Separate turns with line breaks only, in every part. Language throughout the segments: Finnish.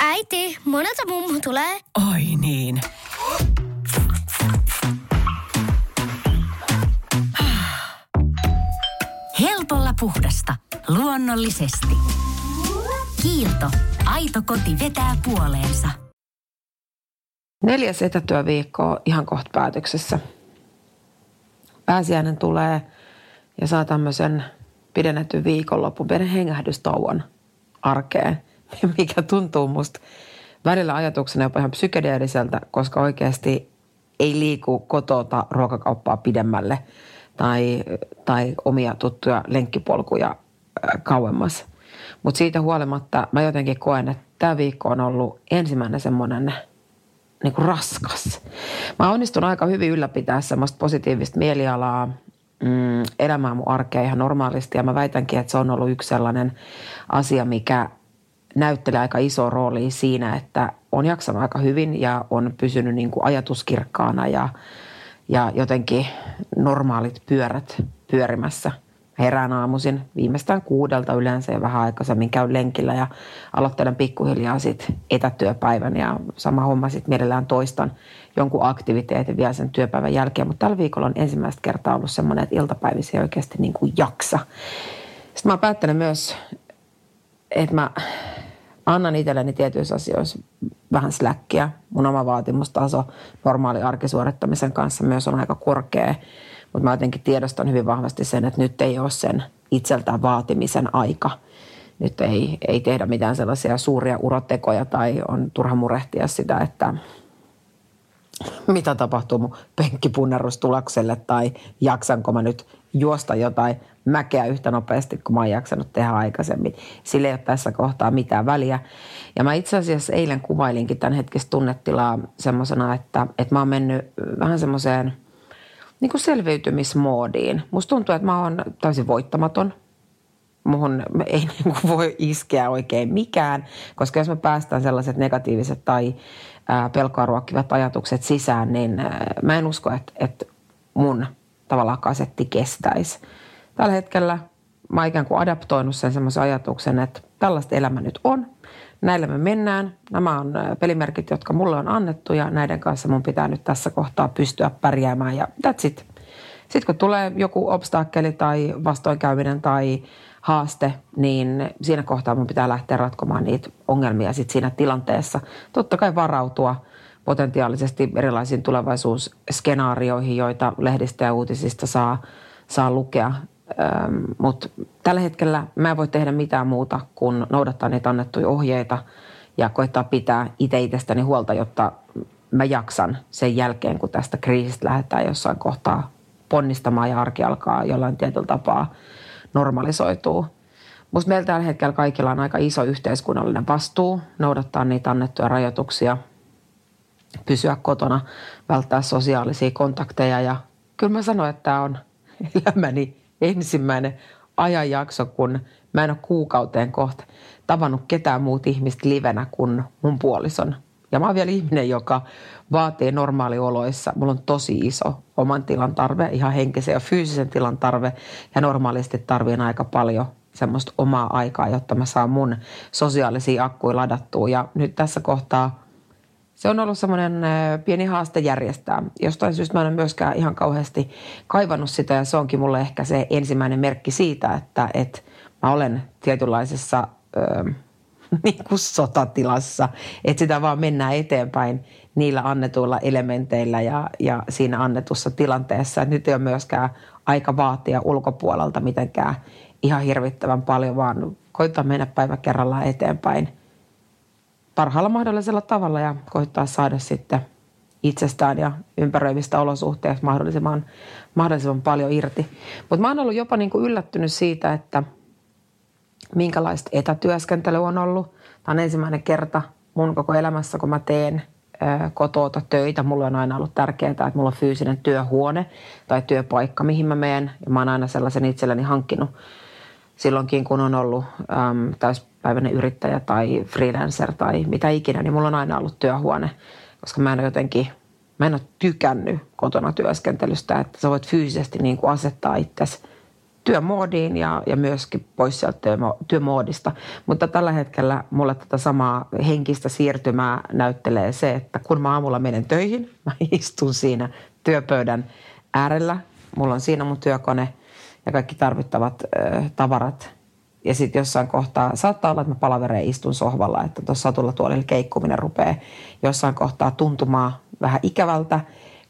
Äiti, monelta mummu tulee?
Oi niin. Helpolla puhdasta. Luonnollisesti. Kiilto. Aito koti vetää puoleensa.
Neljäs etätyöviikko ihan kohta päätöksessä. Pääsiäinen tulee ja saa tämmöisen pidennetyn viikonlopun, pienen hengähdystauon arkeen, mikä tuntuu musta välillä ajatuksena jopa ihan psykedeelliseltä, koska oikeasti ei liiku kotota ruokakauppaa pidemmälle tai, tai omia tuttuja lenkkipolkuja kauemmas. Mutta siitä huolimatta mä jotenkin koen, että tämä viikko on ollut ensimmäinen semmoinen niin kuin raskas. Mä onnistun aika hyvin ylläpitää semmoista positiivista mielialaa, mm, elämää mun arkea ihan normaalisti. Ja mä väitänkin, että se on ollut yksi sellainen asia, mikä näyttelee aika iso rooli siinä, että on jaksanut aika hyvin ja on pysynyt niin kuin ajatuskirkkaana ja, ja jotenkin normaalit pyörät pyörimässä. Herään aamuisin viimeistään kuudelta yleensä ja vähän aikaisemmin käyn lenkillä ja aloittelen pikkuhiljaa sit etätyöpäivän ja sama homma sitten mielellään toistan jonkun aktiviteetin vielä sen työpäivän jälkeen. Mutta tällä viikolla on ensimmäistä kertaa ollut semmoinen, että iltapäivissä ei oikeasti niin kuin jaksa. Sitten mä oon päättänyt myös, että mä annan itselleni tietyissä asioissa vähän släkkiä. Mun oma vaatimustaso normaali arkisuorittamisen kanssa myös on aika korkea. Mutta mä jotenkin tiedostan hyvin vahvasti sen, että nyt ei ole sen itseltään vaatimisen aika. Nyt ei, ei tehdä mitään sellaisia suuria urotekoja tai on turha murehtia sitä, että mitä tapahtuu mun penkkipunnerustulokselle tai jaksanko mä nyt juosta jotain mäkeä yhtä nopeasti kuin mä oon jaksanut tehdä aikaisemmin. Sillä ei ole tässä kohtaa mitään väliä. Ja mä itse asiassa eilen kuvailinkin tämän hetkistä tunnetilaa semmoisena, että, että mä oon mennyt vähän semmoiseen niin kuin selviytymismoodiin. Musta tuntuu, että mä oon täysin voittamaton. Muhun ei niin kuin voi iskeä oikein mikään, koska jos me päästään sellaiset negatiiviset tai pelkoa ruokkivat ajatukset sisään, niin mä en usko, että, että mun tavallaan kasetti kestäisi. Tällä hetkellä mä oon ikään kuin adaptoinut sen semmoisen ajatuksen, että tällaista elämä nyt on. Näillä me mennään. Nämä on pelimerkit, jotka mulle on annettu ja näiden kanssa mun pitää nyt tässä kohtaa pystyä pärjäämään ja that's it. Sitten kun tulee joku obstakkeli tai vastoinkäyminen tai haaste, niin siinä kohtaa mun pitää lähteä ratkomaan niitä ongelmia sit siinä tilanteessa. Totta kai varautua potentiaalisesti erilaisiin tulevaisuusskenaarioihin, joita lehdistä ja uutisista saa, saa lukea. Mutta tällä hetkellä mä en voi tehdä mitään muuta kuin noudattaa niitä annettuja ohjeita ja koittaa pitää itse itsestäni huolta, jotta mä jaksan sen jälkeen, kun tästä kriisistä lähdetään jossain kohtaa ponnistamaan ja arki alkaa jollain tietyllä tapaa – normalisoituu. Musta meillä tällä hetkellä kaikilla on aika iso yhteiskunnallinen vastuu noudattaa niitä annettuja rajoituksia, pysyä kotona, välttää sosiaalisia kontakteja ja kyllä mä sanoin, että tämä on elämäni ensimmäinen ajanjakso, kun mä en ole kuukauteen kohta tavannut ketään muut ihmistä livenä kuin mun puolison. Ja mä oon vielä ihminen, joka vaatii normaalioloissa. Mulla on tosi iso oman tilan tarve, ihan henkisen ja fyysisen tilan tarve. Ja normaalisti tarvien aika paljon semmoista omaa aikaa, jotta mä saan mun sosiaalisia akkuja ladattua. Ja nyt tässä kohtaa se on ollut semmoinen pieni haaste järjestää. Jostain syystä mä en ole myöskään ihan kauheasti kaivannut sitä ja se onkin mulle ehkä se ensimmäinen merkki siitä, että, että mä olen tietynlaisessa niin kuin sotatilassa, että sitä vaan mennään eteenpäin niillä annetuilla elementeillä ja, ja siinä annetussa tilanteessa. Et nyt ei ole myöskään aika vaatia ulkopuolelta mitenkään ihan hirvittävän paljon, vaan koittaa mennä päivä kerrallaan eteenpäin parhaalla mahdollisella tavalla ja koittaa saada sitten itsestään ja ympäröivistä olosuhteista mahdollisimman, mahdollisimman paljon irti. Mutta mä oon ollut jopa niin kuin yllättynyt siitä, että – minkälaista etätyöskentely on ollut. Tämä on ensimmäinen kerta mun koko elämässä, kun mä teen kotoota töitä. Mulla on aina ollut tärkeää, että mulla on fyysinen työhuone tai työpaikka, mihin mä menen. Ja mä oon aina sellaisen itselleni hankkinut silloinkin, kun on ollut äm, täyspäiväinen yrittäjä tai freelancer tai mitä ikinä, niin mulla on aina ollut työhuone, koska mä en ole jotenkin, mä en ole tykännyt kotona työskentelystä, että sä voit fyysisesti niin kuin asettaa itsesi työmoodiin ja, ja myöskin pois sieltä työmo, työmoodista. Mutta tällä hetkellä mulle tätä samaa henkistä siirtymää näyttelee se, että kun mä aamulla menen töihin, mä istun siinä työpöydän äärellä. Mulla on siinä mun työkone ja kaikki tarvittavat ö, tavarat. Ja sitten jossain kohtaa, saattaa olla, että mä palavereen istun sohvalla, että tuossa satulla tuolilla keikkuminen rupeaa jossain kohtaa tuntumaan vähän ikävältä,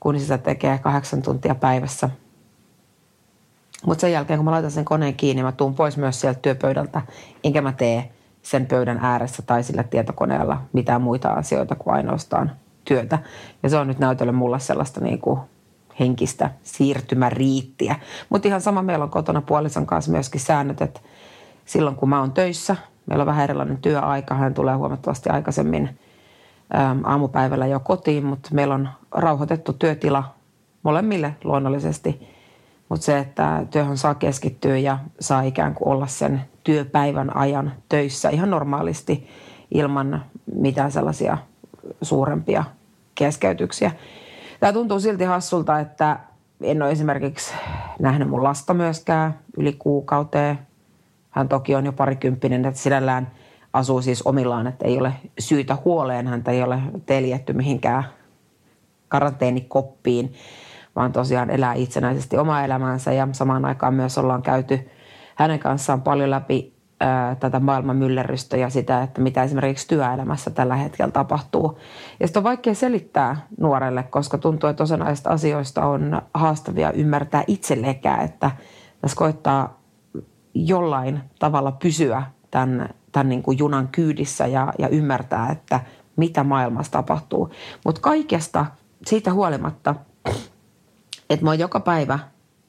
kun sitä tekee kahdeksan tuntia päivässä – mutta sen jälkeen, kun mä laitan sen koneen kiinni, mä tuun pois myös sieltä työpöydältä, enkä mä tee sen pöydän ääressä tai sillä tietokoneella mitään muita asioita kuin ainoastaan työtä. Ja se on nyt näytellyt mulle sellaista niin kuin henkistä siirtymäriittiä. Mutta ihan sama meillä on kotona puolison kanssa myöskin säännöt, että silloin kun mä oon töissä, meillä on vähän erilainen työaika, hän tulee huomattavasti aikaisemmin ää, aamupäivällä jo kotiin, mutta meillä on rauhoitettu työtila molemmille luonnollisesti – mutta se, että työhön saa keskittyä ja saa ikään kuin olla sen työpäivän ajan töissä ihan normaalisti ilman mitään sellaisia suurempia keskeytyksiä. Tämä tuntuu silti hassulta, että en ole esimerkiksi nähnyt mun lasta myöskään yli kuukauteen. Hän toki on jo parikymppinen, että sinällään asuu siis omillaan, että ei ole syytä huoleen. Häntä ei ole teljetty mihinkään karanteenikoppiin vaan tosiaan elää itsenäisesti omaa elämäänsä ja samaan aikaan myös ollaan käyty hänen kanssaan paljon läpi tätä maailman myllerrystä ja sitä, että mitä esimerkiksi työelämässä tällä hetkellä tapahtuu. Ja sitä on vaikea selittää nuorelle, koska tuntuu, että osa näistä asioista on haastavia ymmärtää itsellekään, että tässä koittaa jollain tavalla pysyä tämän, tämän niin kuin junan kyydissä ja, ja ymmärtää, että mitä maailmassa tapahtuu. Mutta kaikesta siitä huolimatta – että mä joka päivä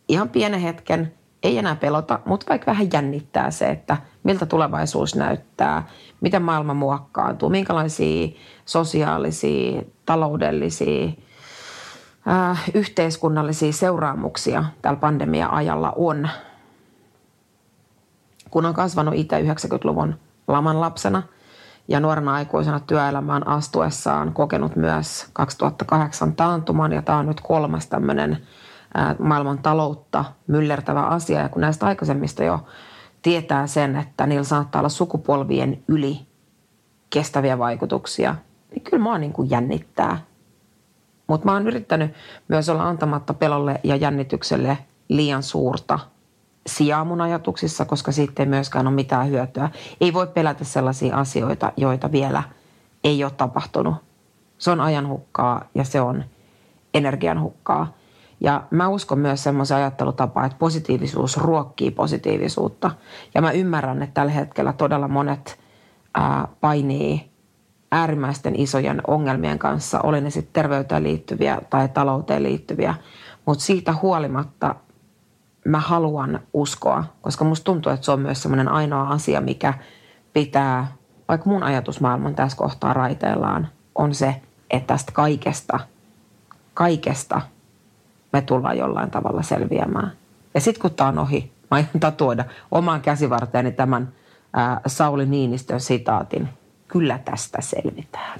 ihan pienen hetken, ei enää pelota, mutta vaikka vähän jännittää se, että miltä tulevaisuus näyttää, miten maailma muokkaantuu, minkälaisia sosiaalisia, taloudellisia, äh, yhteiskunnallisia seuraamuksia tällä pandemia-ajalla on. Kun on kasvanut itse 90-luvun laman lapsena ja nuorena aikuisena työelämään astuessaan kokenut myös 2008 taantuman ja tämä on nyt kolmas tämmöinen – maailman taloutta myllertävä asia. Ja kun näistä aikaisemmista jo tietää sen, että niillä saattaa olla sukupolvien yli kestäviä vaikutuksia, niin kyllä mua niin kuin jännittää. Mutta mä oon yrittänyt myös olla antamatta pelolle ja jännitykselle liian suurta sijaa mun ajatuksissa, koska siitä ei myöskään ole mitään hyötyä. Ei voi pelätä sellaisia asioita, joita vielä ei ole tapahtunut. Se on ajanhukkaa ja se on energianhukkaa. Ja mä uskon myös semmoisen ajattelutapaan, että positiivisuus ruokkii positiivisuutta. Ja mä ymmärrän, että tällä hetkellä todella monet ää, painii äärimmäisten isojen ongelmien kanssa, oli ne sitten terveyteen liittyviä tai talouteen liittyviä. Mutta siitä huolimatta mä haluan uskoa, koska musta tuntuu, että se on myös semmoinen ainoa asia, mikä pitää, vaikka mun ajatusmaailman tässä kohtaa raiteillaan, on se, että tästä kaikesta, kaikesta – me tullaan jollain tavalla selviämään. Ja sitten kun tämä on ohi, mä aion tatuoida omaan käsivarteeni tämän ää, Sauli Niinistön sitaatin. Kyllä tästä selvitään.